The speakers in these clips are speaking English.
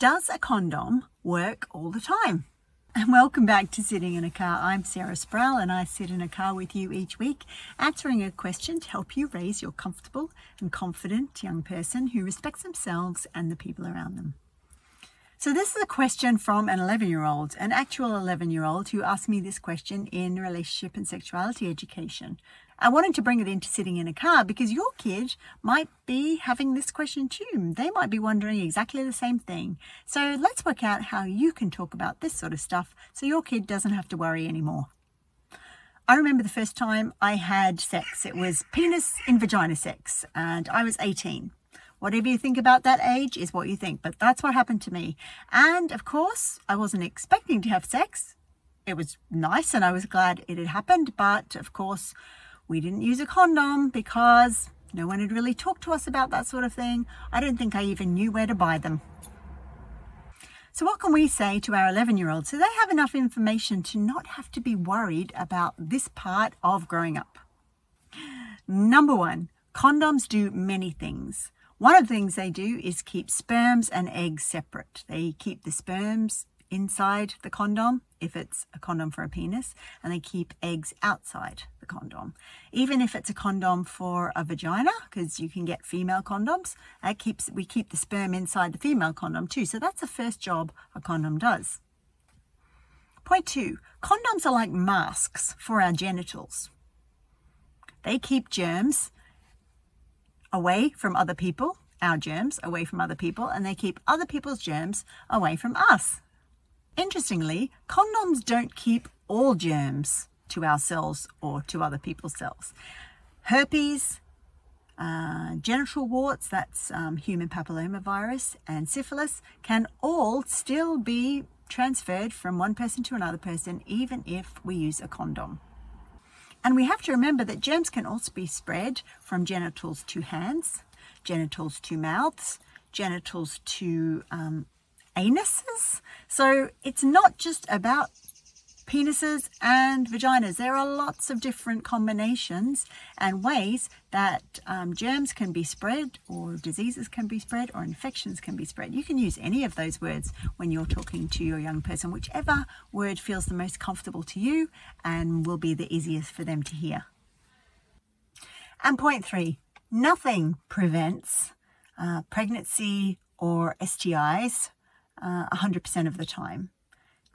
Does a condom work all the time? And welcome back to Sitting in a Car. I'm Sarah Sproul and I sit in a car with you each week, answering a question to help you raise your comfortable and confident young person who respects themselves and the people around them. So, this is a question from an 11 year old, an actual 11 year old who asked me this question in relationship and sexuality education. I wanted to bring it into sitting in a car because your kid might be having this question too. They might be wondering exactly the same thing. So let's work out how you can talk about this sort of stuff so your kid doesn't have to worry anymore. I remember the first time I had sex. It was penis in vagina sex, and I was 18. Whatever you think about that age is what you think, but that's what happened to me. And of course, I wasn't expecting to have sex. It was nice and I was glad it had happened, but of course, we didn't use a condom because no one had really talked to us about that sort of thing. I don't think I even knew where to buy them. So, what can we say to our 11 year olds so they have enough information to not have to be worried about this part of growing up? Number one, condoms do many things. One of the things they do is keep sperms and eggs separate. They keep the sperms inside the condom if it's a condom for a penis, and they keep eggs outside the condom. Even if it's a condom for a vagina, because you can get female condoms, that keeps we keep the sperm inside the female condom too. So that's the first job a condom does. Point two, condoms are like masks for our genitals. They keep germs away from other people, our germs away from other people, and they keep other people's germs away from us. Interestingly, condoms don't keep all germs to ourselves or to other people's cells. Herpes, uh, genital warts, that's um, human papillomavirus, and syphilis can all still be transferred from one person to another person, even if we use a condom. And we have to remember that germs can also be spread from genitals to hands, genitals to mouths, genitals to um, anuses. So it's not just about penises and vaginas. There are lots of different combinations and ways that um, germs can be spread, or diseases can be spread, or infections can be spread. You can use any of those words when you're talking to your young person, whichever word feels the most comfortable to you and will be the easiest for them to hear. And point three nothing prevents uh, pregnancy or STIs uh, 100% of the time.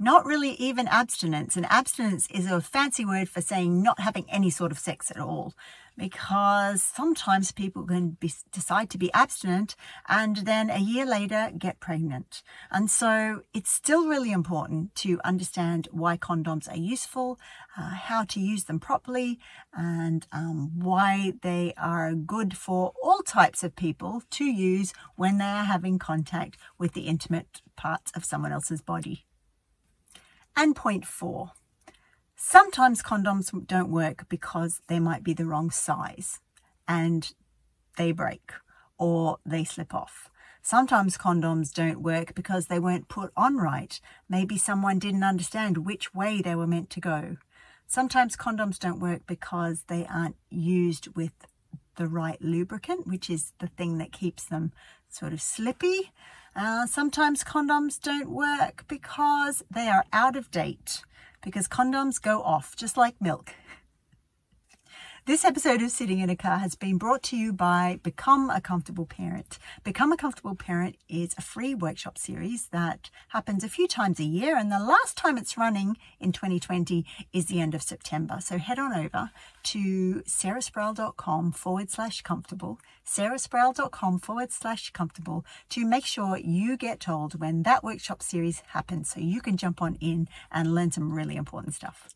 Not really even abstinence. And abstinence is a fancy word for saying not having any sort of sex at all. Because sometimes people can be, decide to be abstinent and then a year later get pregnant. And so it's still really important to understand why condoms are useful, uh, how to use them properly, and um, why they are good for all types of people to use when they are having contact with the intimate parts of someone else's body. And point four, sometimes condoms don't work because they might be the wrong size and they break or they slip off. Sometimes condoms don't work because they weren't put on right. Maybe someone didn't understand which way they were meant to go. Sometimes condoms don't work because they aren't used with the right lubricant, which is the thing that keeps them sort of slippy. Uh, sometimes condoms don't work because they are out of date, because condoms go off just like milk. This episode of Sitting in a Car has been brought to you by Become a Comfortable Parent. Become a Comfortable Parent is a free workshop series that happens a few times a year, and the last time it's running in 2020 is the end of September. So head on over to sarahsproul.com forward slash comfortable, sarahsproul.com forward slash comfortable to make sure you get told when that workshop series happens so you can jump on in and learn some really important stuff.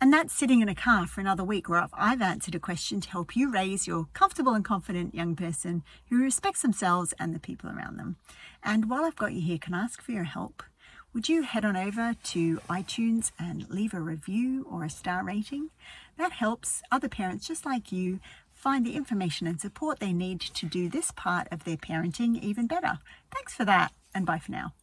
And that's sitting in a car for another week where I've answered a question to help you raise your comfortable and confident young person who respects themselves and the people around them. And while I've got you here, can I ask for your help? Would you head on over to iTunes and leave a review or a star rating? That helps other parents just like you find the information and support they need to do this part of their parenting even better. Thanks for that, and bye for now.